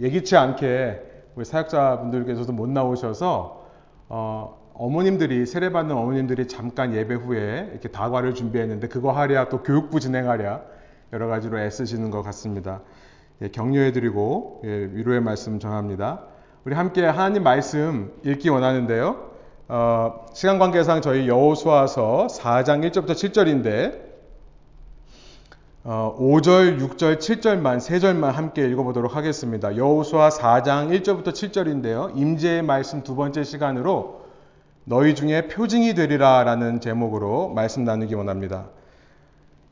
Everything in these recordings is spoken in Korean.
예기치 않게 우리 사역자분들께서도 못 나오셔서 어, 어머님들이 세례받는 어머님들이 잠깐 예배 후에 이렇게 다과를 준비했는데 그거 하랴 또 교육부 진행하랴 여러 가지로 애쓰시는 것 같습니다. 예, 격려해드리고 예, 위로의 말씀 전합니다. 우리 함께 하나님 말씀 읽기 원하는데요. 어, 시간 관계상 저희 여호수아서 4장 1절부터 7절인데 어, 5절, 6절, 7절만 세 절만 함께 읽어보도록 하겠습니다. 여호수아 4장 1절부터 7절인데요. 임재의 말씀 두 번째 시간으로 너희 중에 표징이 되리라라는 제목으로 말씀 나누기 원합니다.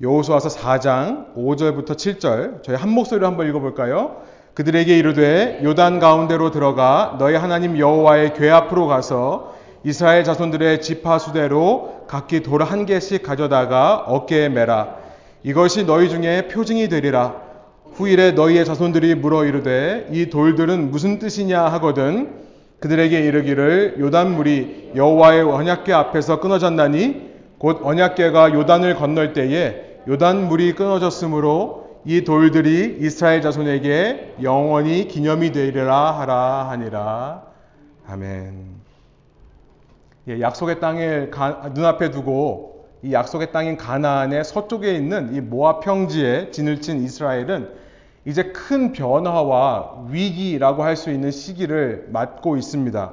여호수아서 4장 5절부터 7절 저희 한 목소리로 한번 읽어볼까요? 그들에게 이르되 요단 가운데로 들어가 너희 하나님 여호와의 궤 앞으로 가서 이스라엘 자손들의 지파 수대로 각기 돌 한 개씩 가져다가 어깨에 매라. 이것이 너희 중에 표징이 되리라. 후일에 너희의 자손들이 물어 이르되 이 돌들은 무슨 뜻이냐 하거든 그들에게 이르기를 요단물이 여호와의 언약궤 앞에서 끊어졌나니 곧 언약궤가 요단을 건널 때에 요단물이 끊어졌으므로 이 돌들이 이스라엘 자손에게 영원히 기념이 되리라 하라 하니라. 아멘. 예, 약속의 땅을 눈앞에 두고 이 약속의 땅인 가나안의 서쪽에 있는 이 모압 평지에 진을 친 이스라엘은 이제 큰 변화와 위기라고 할 수 있는 시기를 맞고 있습니다.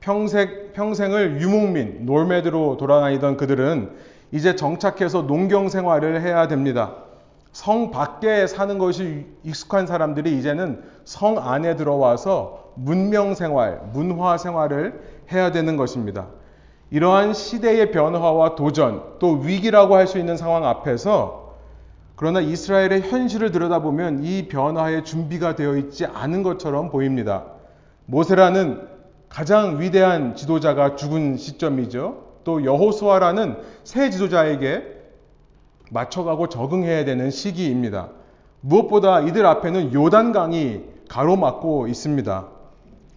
평생, 평생을 유목민, 놀매드로 돌아다니던 그들은 이제 정착해서 농경 생활을 해야 됩니다. 성 밖에 사는 것이 익숙한 사람들이 이제는 성 안에 들어와서 문명 생활, 문화 생활을 해야 되는 것입니다. 이러한 시대의 변화와 도전, 또 위기라고 할 수 있는 상황 앞에서 그러나 이스라엘의 현실을 들여다보면 이 변화에 준비가 되어 있지 않은 것처럼 보입니다. 모세라는 가장 위대한 지도자가 죽은 시점이죠. 또 여호수아라는 새 지도자에게 맞춰가고 적응해야 되는 시기입니다. 무엇보다 이들 앞에는 요단강이 가로막고 있습니다.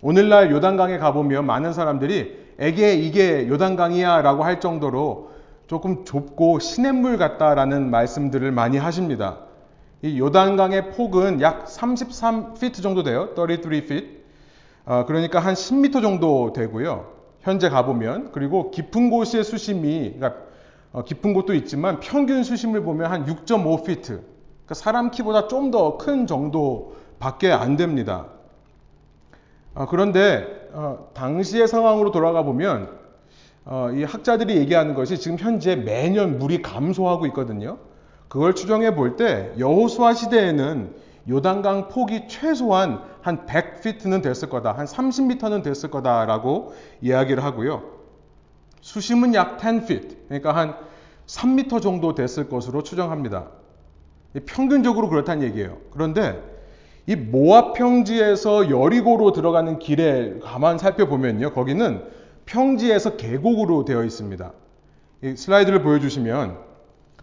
오늘날 요단강에 가보면 많은 사람들이 에게 이게 요단강이야 라고 할 정도로 조금 좁고 시냇물 같다라는 말씀들을 많이 하십니다. 이 요단강의 폭은 약 33피트 정도 돼요. 33feet. 어, 그러니까 한 10m 정도 되고요. 현재 가보면. 그리고 깊은 곳의 수심이, 그러니까 어, 깊은 곳도 있지만 평균 수심을 보면 한 6.5피트. 그러니까 사람 키보다 좀 더 큰 정도 밖에 안 됩니다. 어, 그런데 어, 당시의 상황으로 돌아가 보면 어, 이 학자들이 얘기하는 것이 지금 현재 매년 물이 감소하고 있거든요. 그걸 추정해 볼 때 여호수아 시대에는 요단강 폭이 최소한 한 100피트는 됐을 거다. 한 30m는 됐을 거다라고 이야기를 하고요. 수심은 약 10feet. 그러니까 한 3m 정도 됐을 것으로 추정합니다. 평균적으로 그렇다는 얘기예요. 그런데 이 모압 평지에서 여리고로 들어가는 길에 가만 살펴보면요. 거기는 평지에서 계곡으로 되어 있습니다. 슬라이드를 보여주시면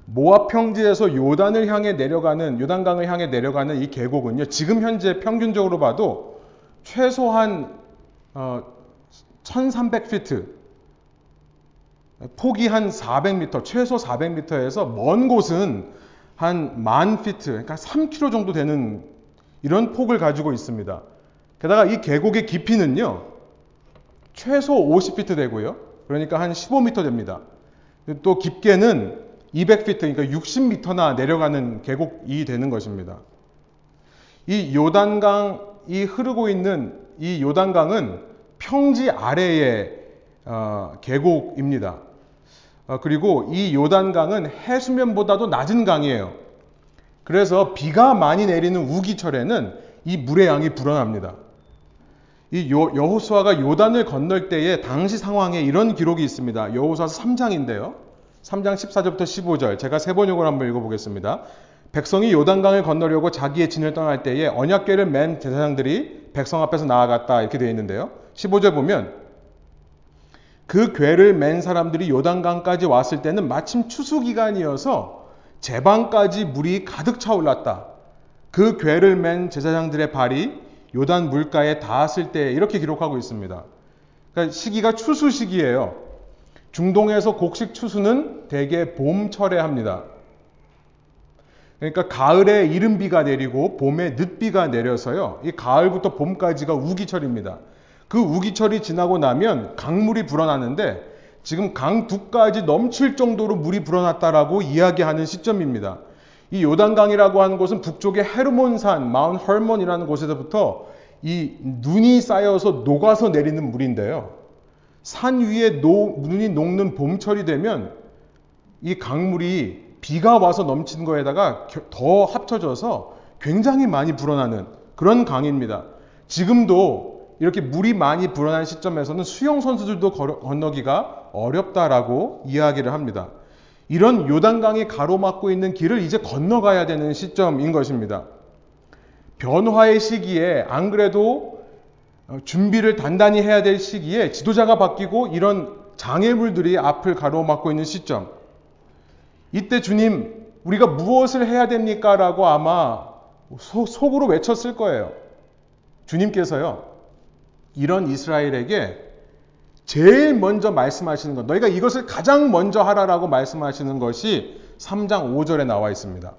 모압 평지에서 요단을 향해 내려가는 요단강을 향해 내려가는 이 계곡은요. 지금 현재 평균적으로 봐도 최소한 어, 1300피트 폭이 한 400m, 최소 400m에서 먼 곳은 한 만 피트, 그러니까 3km 정도 되는 이런 폭을 가지고 있습니다. 게다가 이 계곡의 깊이는요, 최소 50피트 되고요. 그러니까 한 15m 됩니다. 또 깊게는 200피트, 그러니까 60m나 내려가는 계곡이 되는 것입니다. 이 요단강이 흐르고 있는 이 요단강은 평지 아래의 어, 계곡입니다. 어, 그리고 이 요단강은 해수면보다도 낮은 강이에요. 그래서 비가 많이 내리는 우기철에는 이 물의 양이 불어납니다. 이 여 호수아가 요단을 건널 때의 당시 상황에 이런 기록이 있습니다. 여호수아서 3장인데요. 3장 14절부터 15절 제가 세 번역을 한번 읽어보겠습니다. 백성이 요단강을 건너려고 자기의 진을 떠날 때에 언약궤를 맨 제사장들이 백성 앞에서 나아갔다 이렇게 되어 있는데요. 15절 보면 그 궤를 맨 사람들이 요단강까지 왔을 때는 마침 추수 기간이어서 제 방까지 물이 가득 차올랐다. 그 괴를 맨 제사장들의 발이 요단 물가에 닿았을 때 이렇게 기록하고 있습니다. 그러니까 시기가 추수 시기예요. 중동에서 곡식 추수는 대개 봄철에 합니다. 그러니까 가을에 이른 비가 내리고 봄에 늦비가 내려서요. 이 가을부터 봄까지가 우기철입니다. 그 우기철이 지나고 나면 강물이 불어나는데 지금 강둑까지 넘칠 정도로 물이 불어났다라고 이야기하는 시점입니다. 이 요단강이라고 하는 곳은 북쪽의 헤르몬산, Mount Hermon이라는 곳에서부터 이 눈이 쌓여서 녹아서 내리는 물인데요. 산 위에 노, 눈이 녹는 봄철이 되면 이 강물이 비가 와서 넘치는 거에다가 더 합쳐져서 굉장히 많이 불어나는 그런 강입니다. 지금도 이렇게 물이 많이 불어난 시점에서는 수영 선수들도 건너기가 어렵다라고 이야기를 합니다. 이런 요단강이 가로막고 있는 길을 이제 건너가야 되는 시점인 것입니다. 변화의 시기에 안 그래도 준비를 단단히 해야 될 시기에 지도자가 바뀌고 이런 장애물들이 앞을 가로막고 있는 시점. 이때 주님, 우리가 무엇을 해야 됩니까? 라고 아마 소, 속으로 외쳤을 거예요. 주님께서요, 이런 이스라엘에게 제일 먼저 말씀하시는 것, 너희가 이것을 가장 먼저 하라라고 말씀하시는 것이 3장 5절에 나와 있습니다.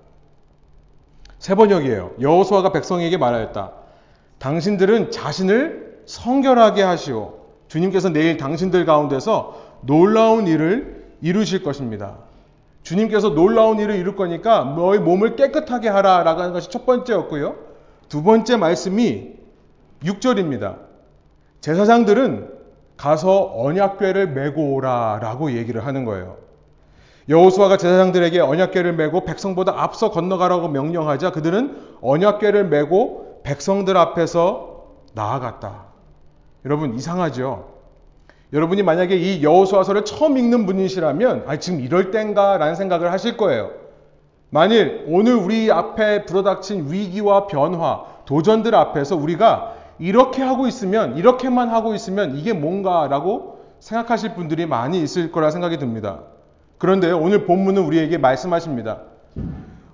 세 번역이에요. 여호수아가 백성에게 말하였다. 당신들은 자신을 성결하게 하시오. 주님께서 내일 당신들 가운데서 놀라운 일을 이루실 것입니다. 주님께서 놀라운 일을 이룰 거니까 너희 몸을 깨끗하게 하라라고 하는 것이 첫 번째였고요. 두 번째 말씀이 6절입니다. 제사장들은 가서 언약궤를 메고 오라라고 얘기를 하는 거예요. 여호수아가 제사장들에게 언약궤를 메고 백성보다 앞서 건너가라고 명령하자 그들은 언약궤를 메고 백성들 앞에서 나아갔다. 여러분 이상하죠? 여러분이 만약에 이 여호수아서를 처음 읽는 분이시라면 아 지금 이럴 땐가라는 생각을 하실 거예요. 만일 오늘 우리 앞에 불어닥친 위기와 변화, 도전들 앞에서 우리가 이렇게 하고 있으면 이렇게만 하고 있으면 이게 뭔가라고 생각하실 분들이 많이 있을 거라 생각이 듭니다. 그런데 오늘 본문은 우리에게 말씀하십니다.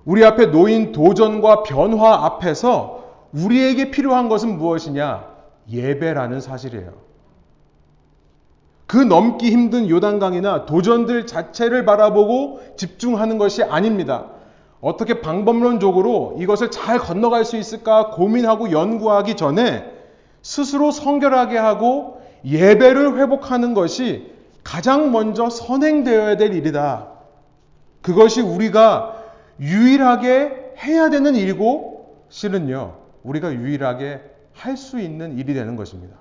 우리 앞에 놓인 도전과 변화 앞에서 우리에게 필요한 것은 무엇이냐? 예배라는 사실이에요. 그 넘기 힘든 요단강이나 도전들 자체를 바라보고 집중하는 것이 아닙니다. 어떻게 방법론적으로 이것을 잘 건너갈 수 있을까 고민하고 연구하기 전에 스스로 성결하게 하고 예배를 회복하는 것이 가장 먼저 선행되어야 될 일이다. 그것이 우리가 유일하게 해야 되는 일이고 실은요, 우리가 유일하게 할 수 있는 일이 되는 것입니다.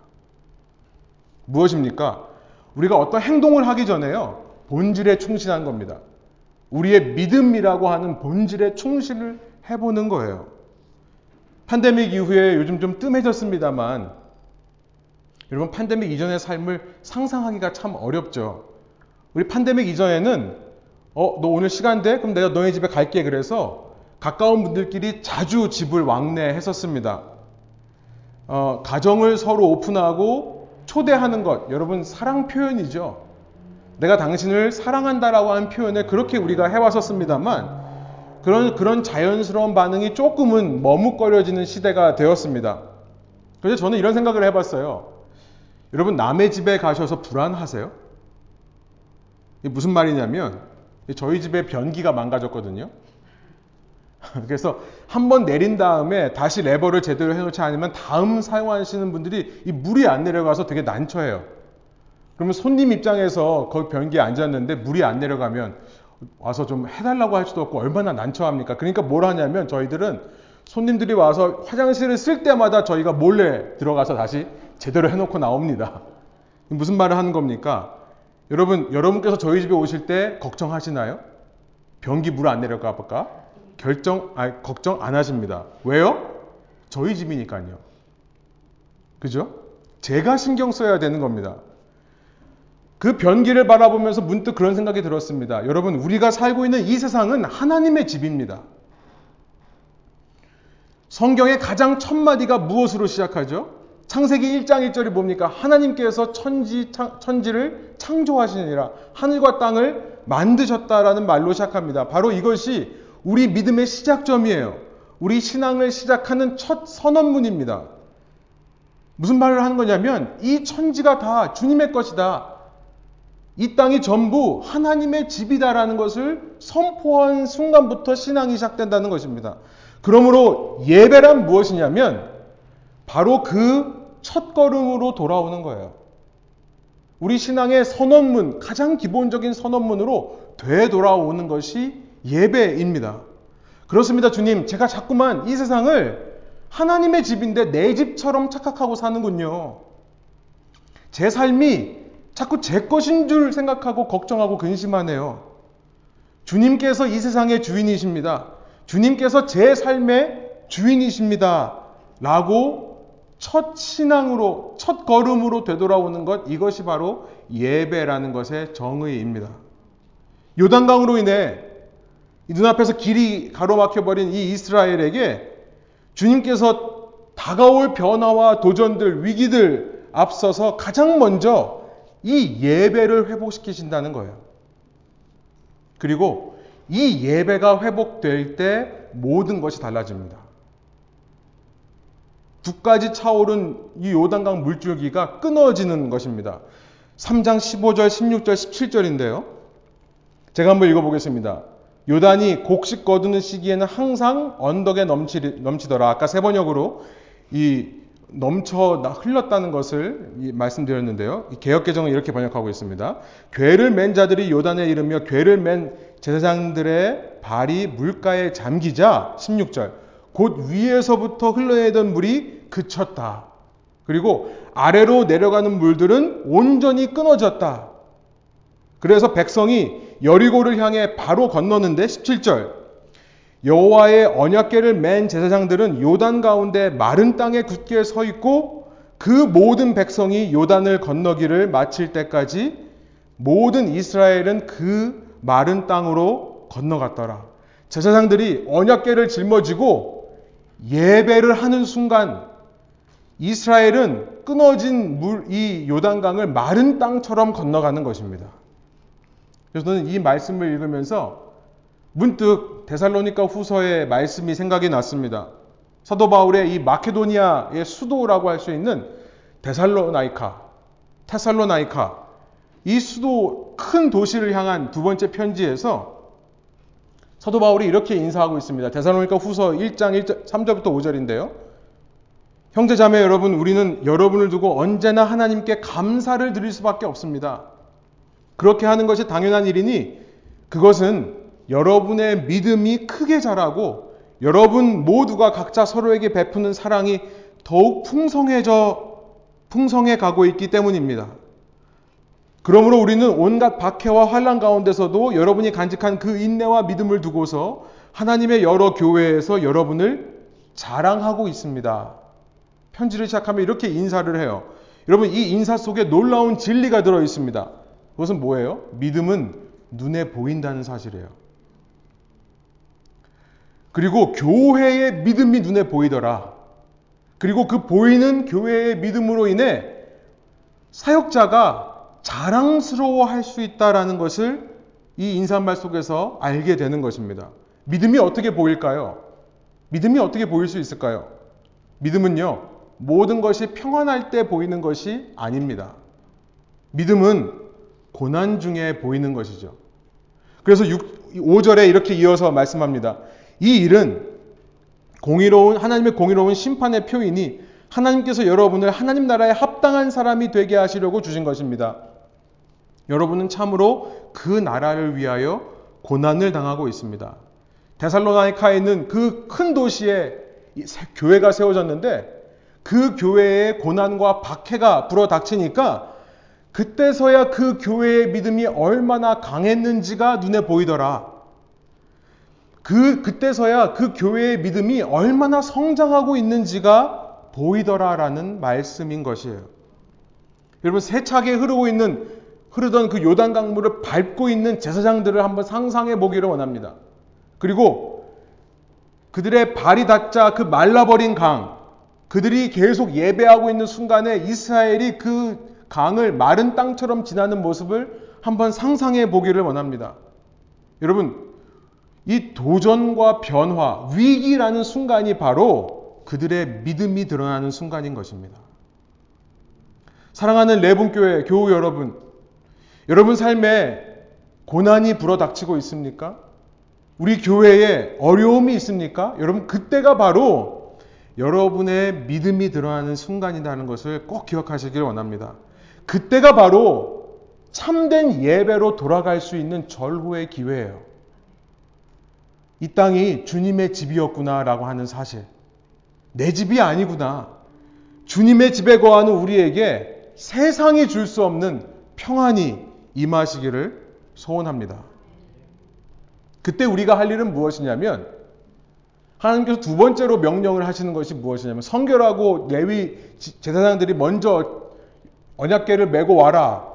무엇입니까? 우리가 어떤 행동을 하기 전에요. 본질에 충실한 겁니다. 우리의 믿음이라고 하는 본질에 충실을 해보는 거예요. 팬데믹 이후에 요즘 좀 뜸해졌습니다만 여러분 팬데믹 이전의 삶을 상상하기가 참 어렵죠. 우리 팬데믹 이전에는 어, 너 오늘 시간 돼? 그럼 내가 너네 집에 갈게. 그래서 가까운 분들끼리 자주 집을 왕래했었습니다. 어, 가정을 서로 오픈하고 초대하는 것, 여러분 사랑 표현이죠. 내가 당신을 사랑한다라고 하는 표현을 그렇게 우리가 해왔었습니다만 그런 그런 자연스러운 반응이 조금은 머뭇거려지는 시대가 되었습니다. 그래서 저는 이런 생각을 해봤어요. 여러분 남의 집에 가셔서 불안하세요? 이게 무슨 말이냐면 저희 집에 변기가 망가졌거든요. 그래서 한 번 내린 다음에 다시 레버를 제대로 해놓지 않으면 다음 사용하시는 분들이 이 물이 안 내려가서 되게 난처해요. 그러면 손님 입장에서 거기 변기에 앉았는데 물이 안 내려가면 와서 좀 해달라고 할 수도 없고 얼마나 난처합니까? 그러니까 뭘 하냐면 저희들은 손님들이 와서 화장실을 쓸 때마다 저희가 몰래 들어가서 다시 제대로 해놓고 나옵니다. 무슨 말을 하는 겁니까? 여러분, 여러분께서 저희 집에 오실 때 걱정하시나요? 변기 물 안 내려가 볼까? 결정, 아, 걱정 안 하십니다. 왜요? 저희 집이니까요. 그죠? 제가 신경 써야 되는 겁니다. 그 변기를 바라보면서 문득 그런 생각이 들었습니다. 여러분, 우리가 살고 있는 이 세상은 하나님의 집입니다. 성경의 가장 첫 마디가 무엇으로 시작하죠? 창세기 1장 1절이 뭡니까? 하나님께서 천지, 천지를 창조하시니라 하늘과 땅을 만드셨다라는 말로 시작합니다. 바로 이것이 우리 믿음의 시작점이에요. 우리 신앙을 시작하는 첫 선언문입니다. 무슨 말을 하는 거냐면 이 천지가 다 주님의 것이다. 이 땅이 전부 하나님의 집이다라는 것을 선포한 순간부터 신앙이 시작된다는 것입니다. 그러므로 예배란 무엇이냐면 바로 그 첫 걸음으로 돌아오는 거예요. 우리 신앙의 선언문, 가장 기본적인 선언문으로 되돌아오는 것이 예배입니다. 그렇습니다, 주님. 제가 자꾸만 이 세상을 하나님의 집인데 내 집처럼 착각하고 사는군요. 제 삶이 자꾸 제 것인 줄 생각하고 걱정하고 근심하네요. 주님께서 이 세상의 주인이십니다. 주님께서 제 삶의 주인이십니다. 라고 첫 신앙으로, 첫 걸음으로 되돌아오는 것, 이것이 바로 예배라는 것의 정의입니다. 요단강으로 인해 눈앞에서 길이 가로막혀버린 이 이스라엘에게 주님께서 다가올 변화와 도전들, 위기들 앞서서 가장 먼저 이 예배를 회복시키신다는 거예요. 그리고 이 예배가 회복될 때 모든 것이 달라집니다. 두까지 차오른 이 요단강 물줄기가 끊어지는 것입니다. 3장 15절, 16절, 17절인데요. 제가 한번 읽어보겠습니다. 요단이 곡식 거두는 시기에는 항상 언덕에 넘치, 넘치더라. 아까 세 번역으로 이 넘쳐 흘렀다는 것을 말씀드렸는데요. 개혁개정은 이렇게 번역하고 있습니다. 괴를 맨 자들이 요단에 이르며 괴를 맨 제사장들의 발이 물가에 잠기자 16절 곧 위에서부터 흘러내던 물이 그쳤다. 그리고 아래로 내려가는 물들은 온전히 끊어졌다. 그래서 백성이 여리고를 향해 바로 건너는데 17절 여호와의 언약궤를 맨 제사장들은 요단 가운데 마른 땅에 굳게 서 있고 그 모든 백성이 요단을 건너기를 마칠 때까지 모든 이스라엘은 그 마른 땅으로 건너갔더라. 제사장들이 언약궤를 짊어지고 예배를 하는 순간 이스라엘은 끊어진 물, 이 요단강을 마른 땅처럼 건너가는 것입니다. 그래서 저는 이 말씀을 읽으면서 문득 데살로니카 후서의 말씀이 생각이 났습니다. 사도 바울의 이 마케도니아의 수도라고 할 수 있는 데살로나이카, 테살로나이카, 이 수도 큰 도시를 향한 두 번째 편지에서 사도 바울이 이렇게 인사하고 있습니다. 데살로니카 후서 1장 1절, 3절부터 5절인데요. 형제 자매 여러분, 우리는 여러분을 두고 언제나 하나님께 감사를 드릴 수밖에 없습니다. 그렇게 하는 것이 당연한 일이니 그것은 여러분의 믿음이 크게 자라고 여러분 모두가 각자 서로에게 베푸는 사랑이 더욱 풍성해져 풍성해 가고 있기 때문입니다. 그러므로 우리는 온갖 박해와 환란 가운데서도 여러분이 간직한 그 인내와 믿음을 두고서 하나님의 여러 교회에서 여러분을 자랑하고 있습니다. 편지를 시작하면 이렇게 인사를 해요. 여러분 이 인사 속에 놀라운 진리가 들어 있습니다. 그것은 뭐예요? 믿음은 눈에 보인다는 사실이에요. 그리고 교회의 믿음이 눈에 보이더라. 그리고 그 보이는 교회의 믿음으로 인해 사역자가 자랑스러워 할 수 있다라는 것을 이 인사말 속에서 알게 되는 것입니다. 믿음이 어떻게 보일까요? 믿음이 어떻게 보일 수 있을까요? 믿음은요, 모든 것이 평안할 때 보이는 것이 아닙니다. 믿음은 고난 중에 보이는 것이죠. 그래서 6, 5절에 이렇게 이어서 말씀합니다. 이 일은 공의로운, 하나님의 공의로운 심판의 표이니 하나님께서 여러분을 하나님 나라에 합당한 사람이 되게 하시려고 주신 것입니다. 여러분은 참으로 그 나라를 위하여 고난을 당하고 있습니다. 데살로나이카에 있는 그 큰 도시에 교회가 세워졌는데 그 교회에 고난과 박해가 불어닥치니까 그때서야 그 교회의 믿음이 얼마나 강했는지가 눈에 보이더라. 그, 그때서야 그 교회의 믿음이 얼마나 성장하고 있는지가 보이더라라는 말씀인 것이에요. 여러분, 세차게 흐르고 있는 흐르던 그 요단 강물을 밟고 있는 제사장들을 한번 상상해 보기를 원합니다. 그리고 그들의 발이 닿자 그 말라버린 강, 그들이 계속 예배하고 있는 순간에 이스라엘이 그 강을 마른 땅처럼 지나는 모습을 한번 상상해 보기를 원합니다. 여러분, 이 도전과 변화, 위기라는 순간이 바로 그들의 믿음이 드러나는 순간인 것입니다. 사랑하는 레분교회 교우 여러분, 여러분 삶에 고난이 불어닥치고 있습니까? 우리 교회에 어려움이 있습니까? 여러분 그때가 바로 여러분의 믿음이 드러나는 순간이라는 것을 꼭 기억하시길 원합니다. 그때가 바로 참된 예배로 돌아갈 수 있는 절호의 기회예요. 이 땅이 주님의 집이었구나라고 하는 사실. 내 집이 아니구나. 주님의 집에 거하는 우리에게 세상이 줄 수 없는 평안이 임하시기를 소원합니다. 그때 우리가 할 일은 무엇이냐면 하나님께서 두 번째로 명령을 하시는 것이 무엇이냐면 성결하고 레위 제사장들이 먼저 언약계를 메고 와라.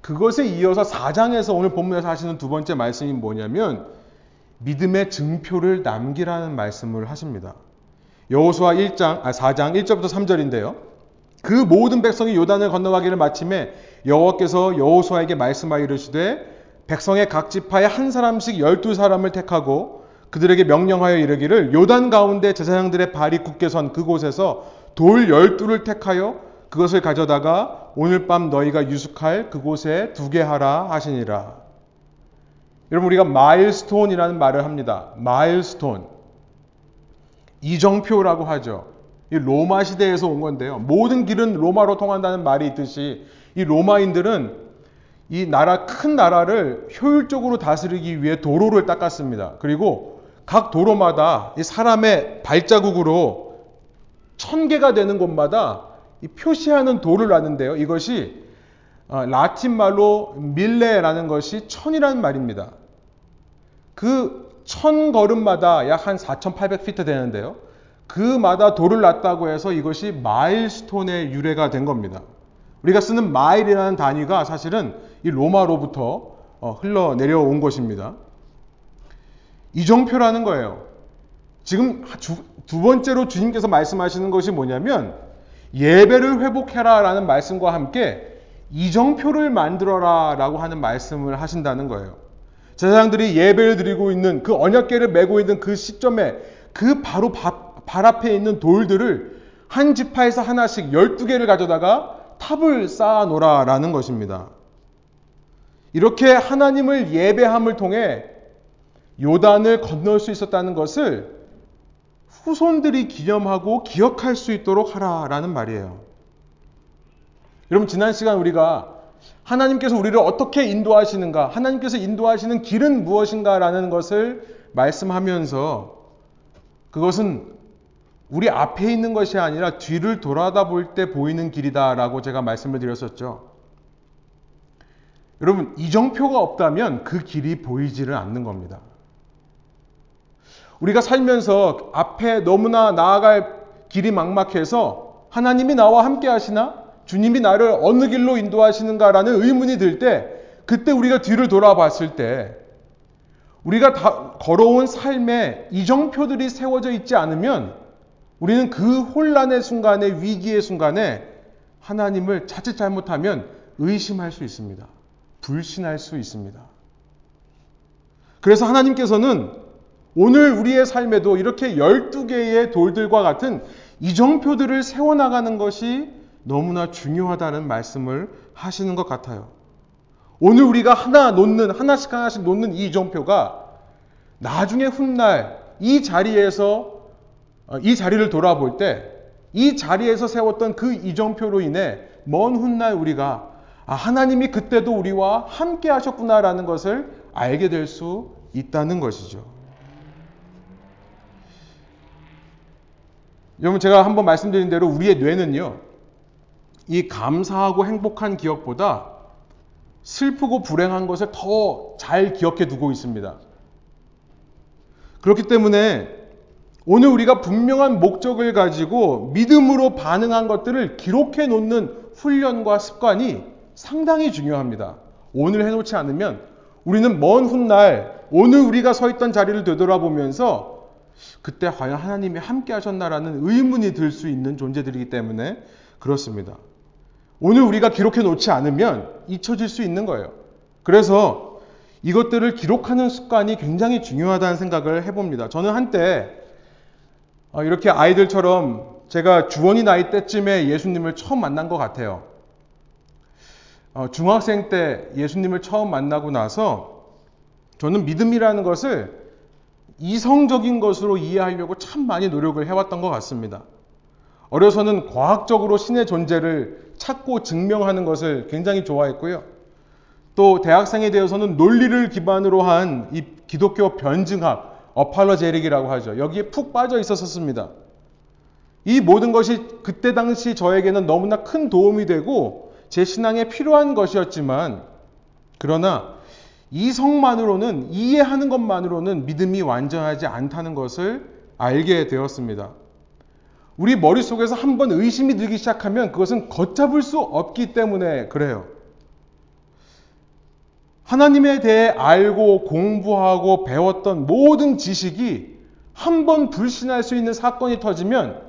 그것에 이어서 4장에서 오늘 본문에서 하시는 두 번째 말씀이 뭐냐면 믿음의 증표를 남기라는 말씀을 하십니다. 여호수아 1장 아 4장 1절부터 3절인데요. 그 모든 백성이 요단을 건너가기를 마침에 여호와께서 여호수아에게 말씀하여 이르시되 백성의 각 지파에 한 사람씩 열두 사람을 택하고 그들에게 명령하여 이르기를 요단 가운데 제사장들의 발이 굳게 선 그곳에서 돌 열두를 택하여 그것을 가져다가 오늘 밤 너희가 유숙할 그곳에 두게 하라 하시니라. 여러분 우리가 마일스톤이라는 말을 합니다. 마일스톤. 이정표라고 하죠. 이 로마 시대에서 온 건데요. 모든 길은 로마로 통한다는 말이 있듯이 이 로마인들은 이 나라 큰 나라를 효율적으로 다스리기 위해 도로를 닦았습니다. 그리고 각 도로마다 이 사람의 발자국으로 천 개가 되는 곳마다 표시하는 돌을 놨는데요. 이것이 어, 라틴 말로 밀레라는 것이 천이라는 말입니다. 그 천 걸음마다 약 한 4,800피트 되는데요. 그마다 돌을 놨다고 해서 이것이 마일스톤의 유래가 된 겁니다. 우리가 쓰는 마일이라는 단위가 사실은 이 로마로부터 어, 흘러 내려온 것입니다. 이정표라는 거예요. 지금 두 번째로 주님께서 말씀하시는 것이 뭐냐면 예배를 회복해라 라는 말씀과 함께 이정표를 만들어라 라고 하는 말씀을 하신다는 거예요. 제사장들이 예배를 드리고 있는 그 언약계를 메고 있는 그 시점에 그 바로 발 앞에 있는 돌들을 한 지파에서 하나씩 12개를 가져다가 탑을 쌓아 놓으라라는 것입니다. 이렇게 하나님을 예배함을 통해 요단을 건널 수 있었다는 것을 후손들이 기념하고 기억할 수 있도록 하라라는 말이에요. 여러분, 지난 시간 우리가 하나님께서 우리를 어떻게 인도하시는가, 하나님께서 인도하시는 길은 무엇인가라는 것을 말씀하면서 그것은 우리 앞에 있는 것이 아니라 뒤를 돌아다 볼 때 보이는 길이다라고 제가 말씀을 드렸었죠. 여러분, 이정표가 없다면 그 길이 보이지를 않는 겁니다. 우리가 살면서 앞에 너무나 나아갈 길이 막막해서 하나님이 나와 함께 하시나? 주님이 나를 어느 길로 인도하시는가라는 의문이 들 때, 그때 우리가 뒤를 돌아봤을 때, 우리가 다 걸어온 삶에 이정표들이 세워져 있지 않으면 우리는 그 혼란의 순간에 위기의 순간에 하나님을 자칫 잘못하면 의심할 수 있습니다. 불신할 수 있습니다. 그래서 하나님께서는 오늘 우리의 삶에도 이렇게 12개의 돌들과 같은 이정표들을 세워나가는 것이 너무나 중요하다는 말씀을 하시는 것 같아요. 오늘 우리가 하나 놓는, 하나씩 하나씩 놓는 이 이정표가 나중에 훗날 이 자리에서 어, 이 자리를 돌아볼 때 이 자리에서 세웠던 그 이정표로 인해 먼 훗날 우리가 아, 하나님이 그때도 우리와 함께 하셨구나라는 것을 알게 될 수 있다는 것이죠. 여러분 제가 한번 말씀드린 대로 우리의 뇌는요. 이 감사하고 행복한 기억보다 슬프고 불행한 것을 더 잘 기억해 두고 있습니다. 그렇기 때문에 오늘 우리가 분명한 목적을 가지고 믿음으로 반응한 것들을 기록해 놓는 훈련과 습관이 상당히 중요합니다. 오늘 해놓지 않으면 우리는 먼 훗날 오늘 우리가 서 있던 자리를 되돌아보면서 그때 과연 하나님이 함께 하셨나라는 의문이 들 수 있는 존재들이기 때문에 그렇습니다. 오늘 우리가 기록해 놓지 않으면 잊혀질 수 있는 거예요. 그래서 이것들을 기록하는 습관이 굉장히 중요하다는 생각을 해봅니다. 저는 한때 어, 이렇게 아이들처럼 제가 주원이 나이 때쯤에 예수님을 처음 만난 것 같아요. 어, 중학생 때 예수님을 처음 만나고 나서 저는 믿음이라는 것을 이성적인 것으로 이해하려고 참 많이 노력을 해왔던 것 같습니다. 어려서는 과학적으로 신의 존재를 찾고 증명하는 것을 굉장히 좋아했고요. 또 대학생이 되어서는 논리를 기반으로 한 이 기독교 변증학, 어팔러제릭이라고 하죠. 여기에 푹 빠져 있었습니다. 이 모든 것이 그때 당시 저에게는 너무나 큰 도움이 되고 제 신앙에 필요한 것이었지만 그러나 이성만으로는 이해하는 것만으로는 믿음이 완전하지 않다는 것을 알게 되었습니다. 우리 머릿속에서 한번 의심이 들기 시작하면 그것은 걷잡을 수 없기 때문에 그래요. 하나님에 대해 알고 공부하고 배웠던 모든 지식이 한 번 불신할 수 있는 사건이 터지면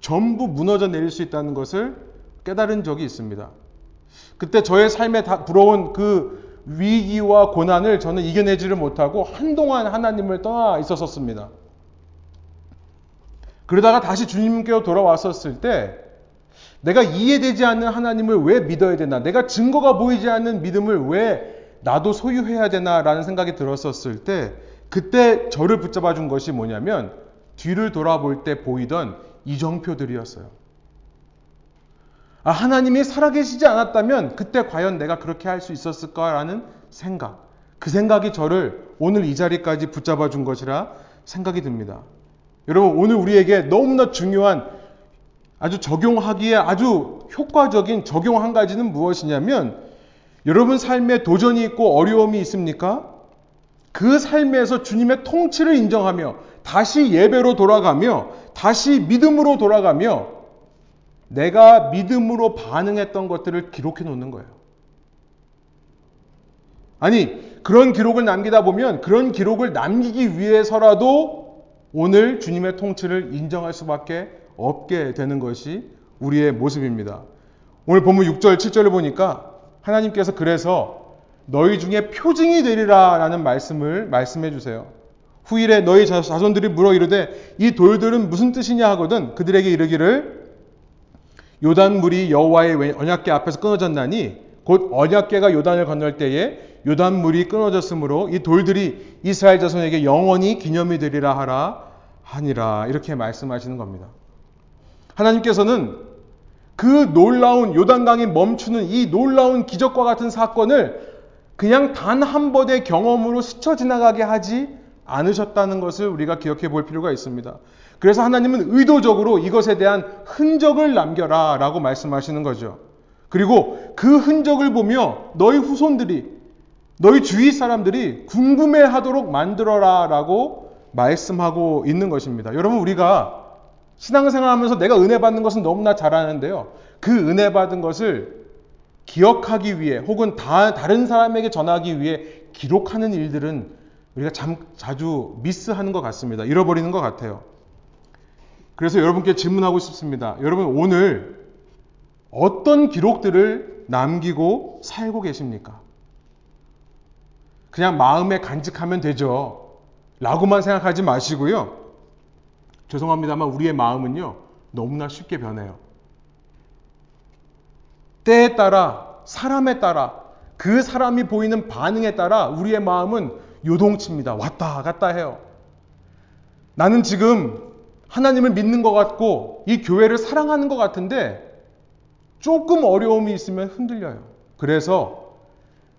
전부 무너져 내릴 수 있다는 것을 깨달은 적이 있습니다. 그때 저의 삶에 불어온 그 위기와 고난을 저는 이겨내지를 못하고 한동안 하나님을 떠나 있었었습니다. 그러다가 다시 주님께로 돌아왔었을 때 내가 이해되지 않는 하나님을 왜 믿어야 되나? 내가 증거가 보이지 않는 믿음을 왜 나도 소유해야 되나? 라는 생각이 들었었을 때 그때 저를 붙잡아 준 것이 뭐냐면 뒤를 돌아볼 때 보이던 이정표들이었어요. 아, 하나님이 살아계시지 않았다면 그때 과연 내가 그렇게 할 수 있었을까라는 생각. 그 생각이 저를 오늘 이 자리까지 붙잡아 준 것이라 생각이 듭니다. 여러분, 오늘 우리에게 너무나 중요한 아주 적용하기에 아주 효과적인 적용 한 가지는 무엇이냐면 여러분 삶에 도전이 있고 어려움이 있습니까? 그 삶에서 주님의 통치를 인정하며 다시 예배로 돌아가며 다시 믿음으로 돌아가며 내가 믿음으로 반응했던 것들을 기록해 놓는 거예요. 아니, 그런 기록을 남기다 보면 그런 기록을 남기기 위해서라도 오늘 주님의 통치를 인정할 수밖에 없게 되는 것이 우리의 모습입니다. 오늘 본문 6절, 7절을 보니까 하나님께서 그래서 너희 중에 표징이 되리라 라는 말씀을 말씀해 주세요. 후일에 너희 자손들이 물어 이르되 이 돌들은 무슨 뜻이냐 하거든 그들에게 이르기를 요단 물이 여호와의 언약궤 앞에서 끊어졌나니 곧 언약궤가 요단을 건널 때에 요단 물이 끊어졌으므로 이 돌들이 이스라엘 자손에게 영원히 기념이 되리라 하라 하니라 이렇게 말씀하시는 겁니다. 하나님께서는 그 놀라운 요단강이 멈추는 이 놀라운 기적과 같은 사건을 그냥 단 한 번의 경험으로 스쳐 지나가게 하지 않으셨다는 것을 우리가 기억해 볼 필요가 있습니다. 그래서 하나님은 의도적으로 이것에 대한 흔적을 남겨라 라고 말씀하시는 거죠. 그리고 그 흔적을 보며 너희 후손들이, 너희 주위 사람들이 궁금해 하도록 만들어라 라고 말씀하고 있는 것입니다. 여러분, 우리가 신앙생활 하면서 내가 은혜 받는 것은 너무나 잘 아는데요. 그 은혜 받은 것을 기억하기 위해 혹은 다, 다른 사람에게 전하기 위해 기록하는 일들은 우리가 참, 자주 미스하는 것 같습니다. 잃어버리는 것 같아요. 그래서 여러분께 질문하고 싶습니다. 여러분 오늘 어떤 기록들을 남기고 살고 계십니까? 그냥 마음에 간직하면 되죠. 라고만 생각하지 마시고요. 죄송합니다만 우리의 마음은요. 너무나 쉽게 변해요. 때에 따라 사람에 따라 그 사람이 보이는 반응에 따라 우리의 마음은 요동칩니다. 왔다 갔다 해요. 나는 지금 하나님을 믿는 것 같고 이 교회를 사랑하는 것 같은데 조금 어려움이 있으면 흔들려요. 그래서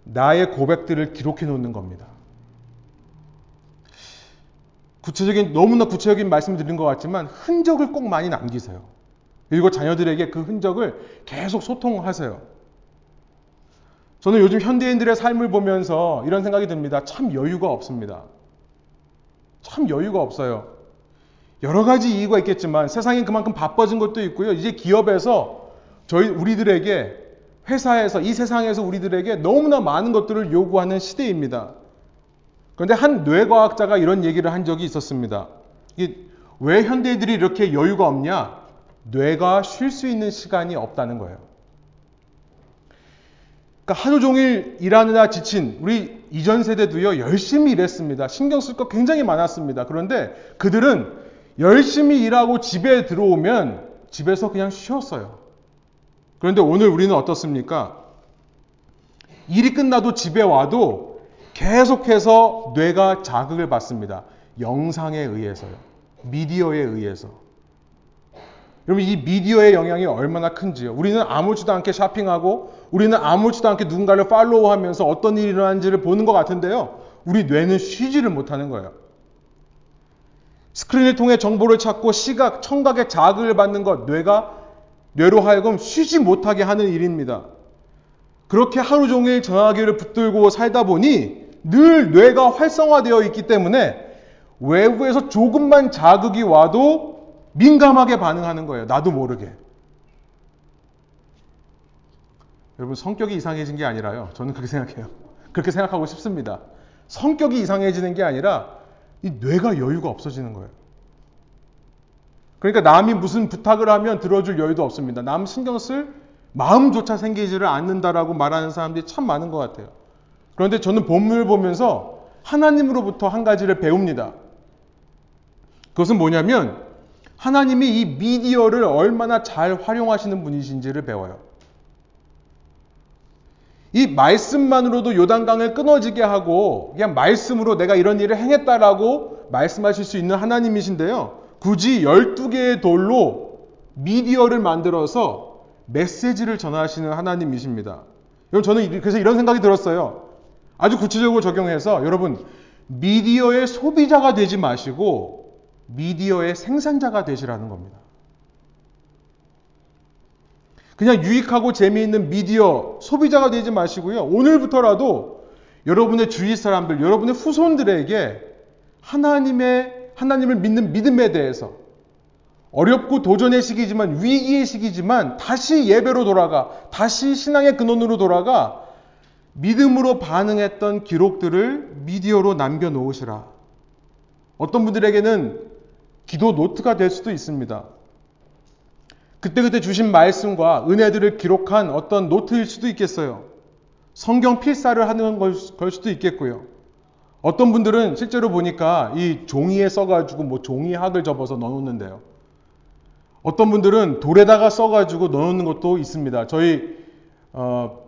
나의 고백들을 기록해 놓는 겁니다. 구체적인 너무나 구체적인 말씀을 드린 것 같지만 흔적을 꼭 많이 남기세요. 그리고 자녀들에게 그 흔적을 계속 소통하세요. 저는 요즘 현대인들의 삶을 보면서 이런 생각이 듭니다. 참 여유가 없습니다. 참 여유가 없어요. 여러 가지 이유가 있겠지만 세상이 그만큼 바빠진 것도 있고요. 이제 기업에서 저희 우리들에게 회사에서 이 세상에서 우리들에게 너무나 많은 것들을 요구하는 시대입니다. 그런데 한 뇌과학자가 이런 얘기를 한 적이 있었습니다. 왜 현대인들이 이렇게 여유가 없냐? 뇌가 쉴 수 있는 시간이 없다는 거예요. 그러니까 하루 종일 일하느라 지친 우리 이전 세대도요 열심히 일했습니다. 신경 쓸 거 굉장히 많았습니다. 그런데 그들은 열심히 일하고 집에 들어오면 집에서 그냥 쉬었어요. 그런데 오늘 우리는 어떻습니까? 일이 끝나도 집에 와도 계속해서 뇌가 자극을 받습니다. 영상에 의해서요. 미디어에 의해서. 여러분 이 미디어의 영향이 얼마나 큰지요. 우리는 아무렇지도 않게 쇼핑하고 우리는 아무렇지도 않게 누군가를 팔로우하면서 어떤 일이 일어나는지를 보는 것 같은데요. 우리 뇌는 쉬지를 못하는 거예요. 스크린을 통해 정보를 찾고 시각, 청각의 자극을 받는 것, 뇌가 뇌로 하여금 쉬지 못하게 하는 일입니다. 그렇게 하루 종일 전화기를 붙들고 살다 보니 늘 뇌가 활성화되어 있기 때문에 외부에서 조금만 자극이 와도 민감하게 반응하는 거예요. 나도 모르게. 여러분, 성격이 이상해진 게 아니라요. 저는 그렇게 생각해요. 그렇게 생각하고 싶습니다. 성격이 이상해지는 게 아니라 이 뇌가 여유가 없어지는 거예요. 그러니까 남이 무슨 부탁을 하면 들어줄 여유도 없습니다. 남 신경 쓸 마음조차 생기지를 않는다라고 말하는 사람들이 참 많은 것 같아요. 그런데 저는 본문을 보면서 하나님으로부터 한 가지를 배웁니다. 그것은 뭐냐면 하나님이 이 미디어를 얼마나 잘 활용하시는 분이신지를 배워요. 이 말씀만으로도 요단강을 끊어지게 하고 그냥 말씀으로 내가 이런 일을 행했다라고 말씀하실 수 있는 하나님이신데요. 굳이 12개의 돌로 미디어를 만들어서 메시지를 전하시는 하나님이십니다. 여러분 저는 그래서 이런 생각이 들었어요. 아주 구체적으로 적용해서 여러분 미디어의 소비자가 되지 마시고 미디어의 생산자가 되시라는 겁니다. 그냥 유익하고 재미있는 미디어 소비자가 되지 마시고요. 오늘부터라도 여러분의 주위 사람들, 여러분의 후손들에게 하나님의 하나님을 믿는 믿음에 대해서 어렵고 도전의 시기지만 위기의 시기지만 다시 예배로 돌아가 다시 신앙의 근원으로 돌아가 믿음으로 반응했던 기록들을 미디어로 남겨 놓으시라. 어떤 분들에게는 기도 노트가 될 수도 있습니다. 그때그때 주신 말씀과 은혜들을 기록한 어떤 노트일 수도 있겠어요. 성경 필사를 하는 걸, 수도 있겠고요. 어떤 분들은 실제로 보니까 이 종이에 써가지고 뭐 종이학을 접어서 넣어놓는데요. 어떤 분들은 돌에다가 써가지고 넣어놓는 것도 있습니다. 저희 어,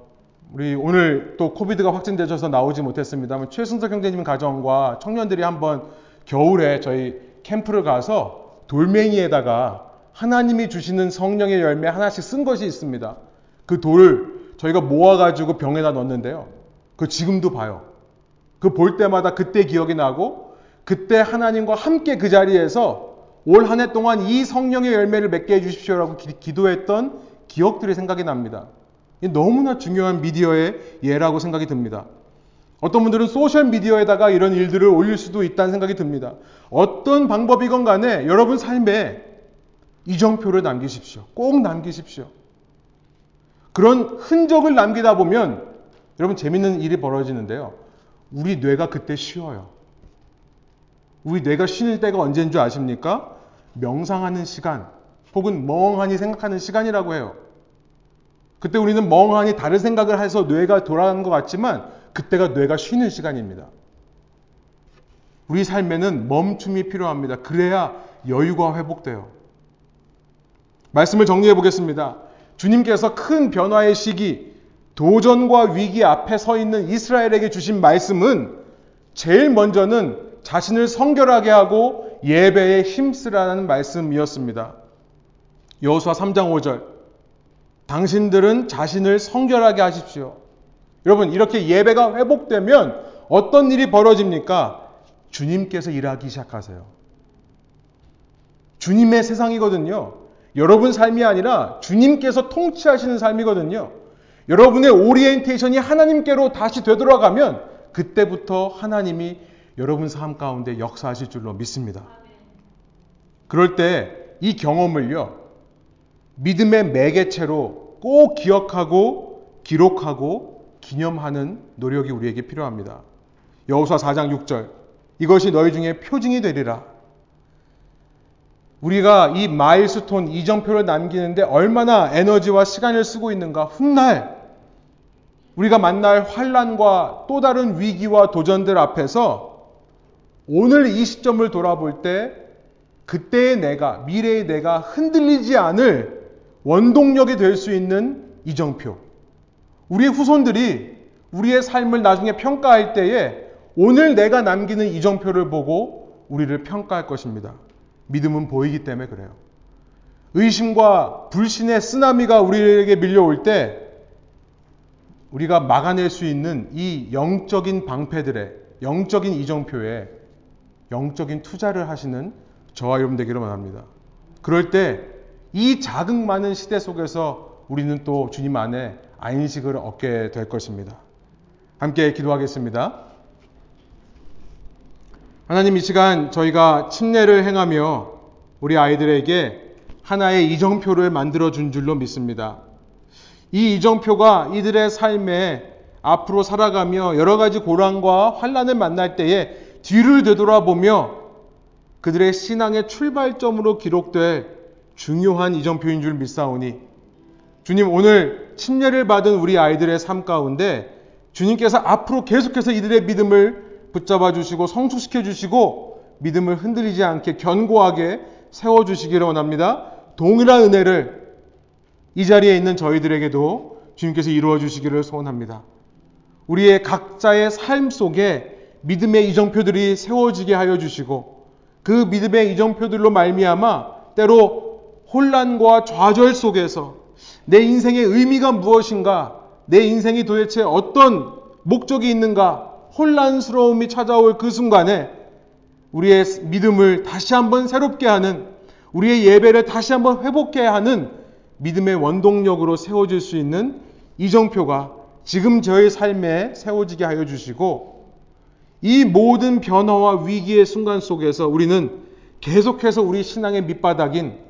우리 오늘 또 코비드가 확진되셔서 나오지 못했습니다만 최승석 형제님 가정과 청년들이 한번 겨울에 저희 캠프를 가서 돌멩이에다가 하나님이 주시는 성령의 열매 하나씩 쓴 것이 있습니다. 그 돌을 저희가 모아가지고 병에다 넣었는데요. 그 지금도 봐요. 그 볼 때마다 그때 기억이 나고 그때 하나님과 함께 그 자리에서 올 한 해 동안 이 성령의 열매를 맺게 해주십시오라고 기, 도했던 기억들이 생각이 납니다. 너무나 중요한 미디어의 예라고 생각이 듭니다. 어떤 분들은 소셜 미디어에다가 이런 일들을 올릴 수도 있다는 생각이 듭니다. 어떤 방법이건 간에 여러분 삶에 이정표를 남기십시오. 꼭 남기십시오. 그런 흔적을 남기다 보면 여러분 재밌는 일이 벌어지는데요. 우리 뇌가 그때 쉬어요. 우리 뇌가 쉬는 때가 언제인 줄 아십니까? 명상하는 시간 혹은 멍하니 생각하는 시간이라고 해요. 그때 우리는 멍하니 다른 생각을 해서 뇌가 돌아가는 것 같지만 그때가 뇌가 쉬는 시간입니다. 우리 삶에는 멈춤이 필요합니다. 그래야 여유가 회복돼요. 말씀을 정리해 보겠습니다. 주님께서 큰 변화의 시기, 도전과 위기 앞에 서 있는 이스라엘에게 주신 말씀은 제일 먼저는 자신을 성결하게 하고 예배에 힘쓰라는 말씀이었습니다. 여호수아 3장 5절. 당신들은 자신을 성결하게 하십시오. 여러분, 이렇게 예배가 회복되면 어떤 일이 벌어집니까? 주님께서 일하기 시작하세요. 주님의 세상이거든요. 여러분 삶이 아니라 주님께서 통치하시는 삶이거든요. 여러분의 오리엔테이션이 하나님께로 다시 되돌아가면 그때부터 하나님이 여러분 삶 가운데 역사하실 줄로 믿습니다. 그럴 때 이 경험을요, 믿음의 매개체로 꼭 기억하고 기록하고 기념하는 노력이 우리에게 필요합니다. 여호수아 4장 6절 이것이 너희 중에 표징이 되리라. 우리가 이 마일스톤 이정표를 남기는데 얼마나 에너지와 시간을 쓰고 있는가. 훗날 우리가 만날 환란과 또 다른 위기와 도전들 앞에서 오늘 이 시점을 돌아볼 때 그때의 내가 미래의 내가 흔들리지 않을 원동력이 될 수 있는 이정표. 우리의 후손들이 우리의 삶을 나중에 평가할 때에 오늘 내가 남기는 이정표를 보고 우리를 평가할 것입니다. 믿음은 보이기 때문에 그래요. 의심과 불신의 쓰나미가 우리에게 밀려올 때 우리가 막아낼 수 있는 이 영적인 방패들의 영적인 이정표에 영적인 투자를 하시는 저와 여러분 되기를 원합니다. 그럴 때 이 자극 많은 시대 속에서 우리는 또 주님 안에 안식을 얻게 될 것입니다. 함께 기도하겠습니다. 하나님 이 시간 저희가 침례를 행하며 우리 아이들에게 하나의 이정표를 만들어 준 줄로 믿습니다. 이 이정표가 이들의 삶에 앞으로 살아가며 여러 가지 고난과 환란을 만날 때에 뒤를 되돌아보며 그들의 신앙의 출발점으로 기록될 중요한 이정표인 줄 믿사오니 주님 오늘 침례를 받은 우리 아이들의 삶 가운데 주님께서 앞으로 계속해서 이들의 믿음을 붙잡아 주시고 성숙시켜 주시고 믿음을 흔들리지 않게 견고하게 세워 주시기를 원합니다. 동일한 은혜를 이 자리에 있는 저희들에게도 주님께서 이루어 주시기를 소원합니다. 우리의 각자의 삶 속에 믿음의 이정표들이 세워지게 하여 주시고 그 믿음의 이정표들로 말미암아 때로 혼란과 좌절 속에서 내 인생의 의미가 무엇인가 내 인생이 도대체 어떤 목적이 있는가 혼란스러움이 찾아올 그 순간에 우리의 믿음을 다시 한번 새롭게 하는 우리의 예배를 다시 한번 회복해야 하는 믿음의 원동력으로 세워질 수 있는 이정표가 지금 저의 삶에 세워지게 하여 주시고 이 모든 변화와 위기의 순간 속에서 우리는 계속해서 우리 신앙의 밑바닥인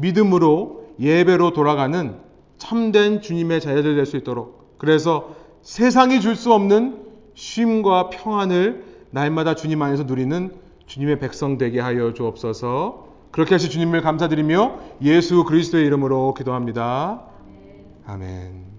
믿음으로 예배로 돌아가는 참된 주님의 자녀들 될 수 있도록 그래서 세상이 줄 수 없는 쉼과 평안을 날마다 주님 안에서 누리는 주님의 백성 되게 하여 주옵소서. 그렇게 하시 주님을 감사드리며 예수 그리스도의 이름으로 기도합니다. 아멘.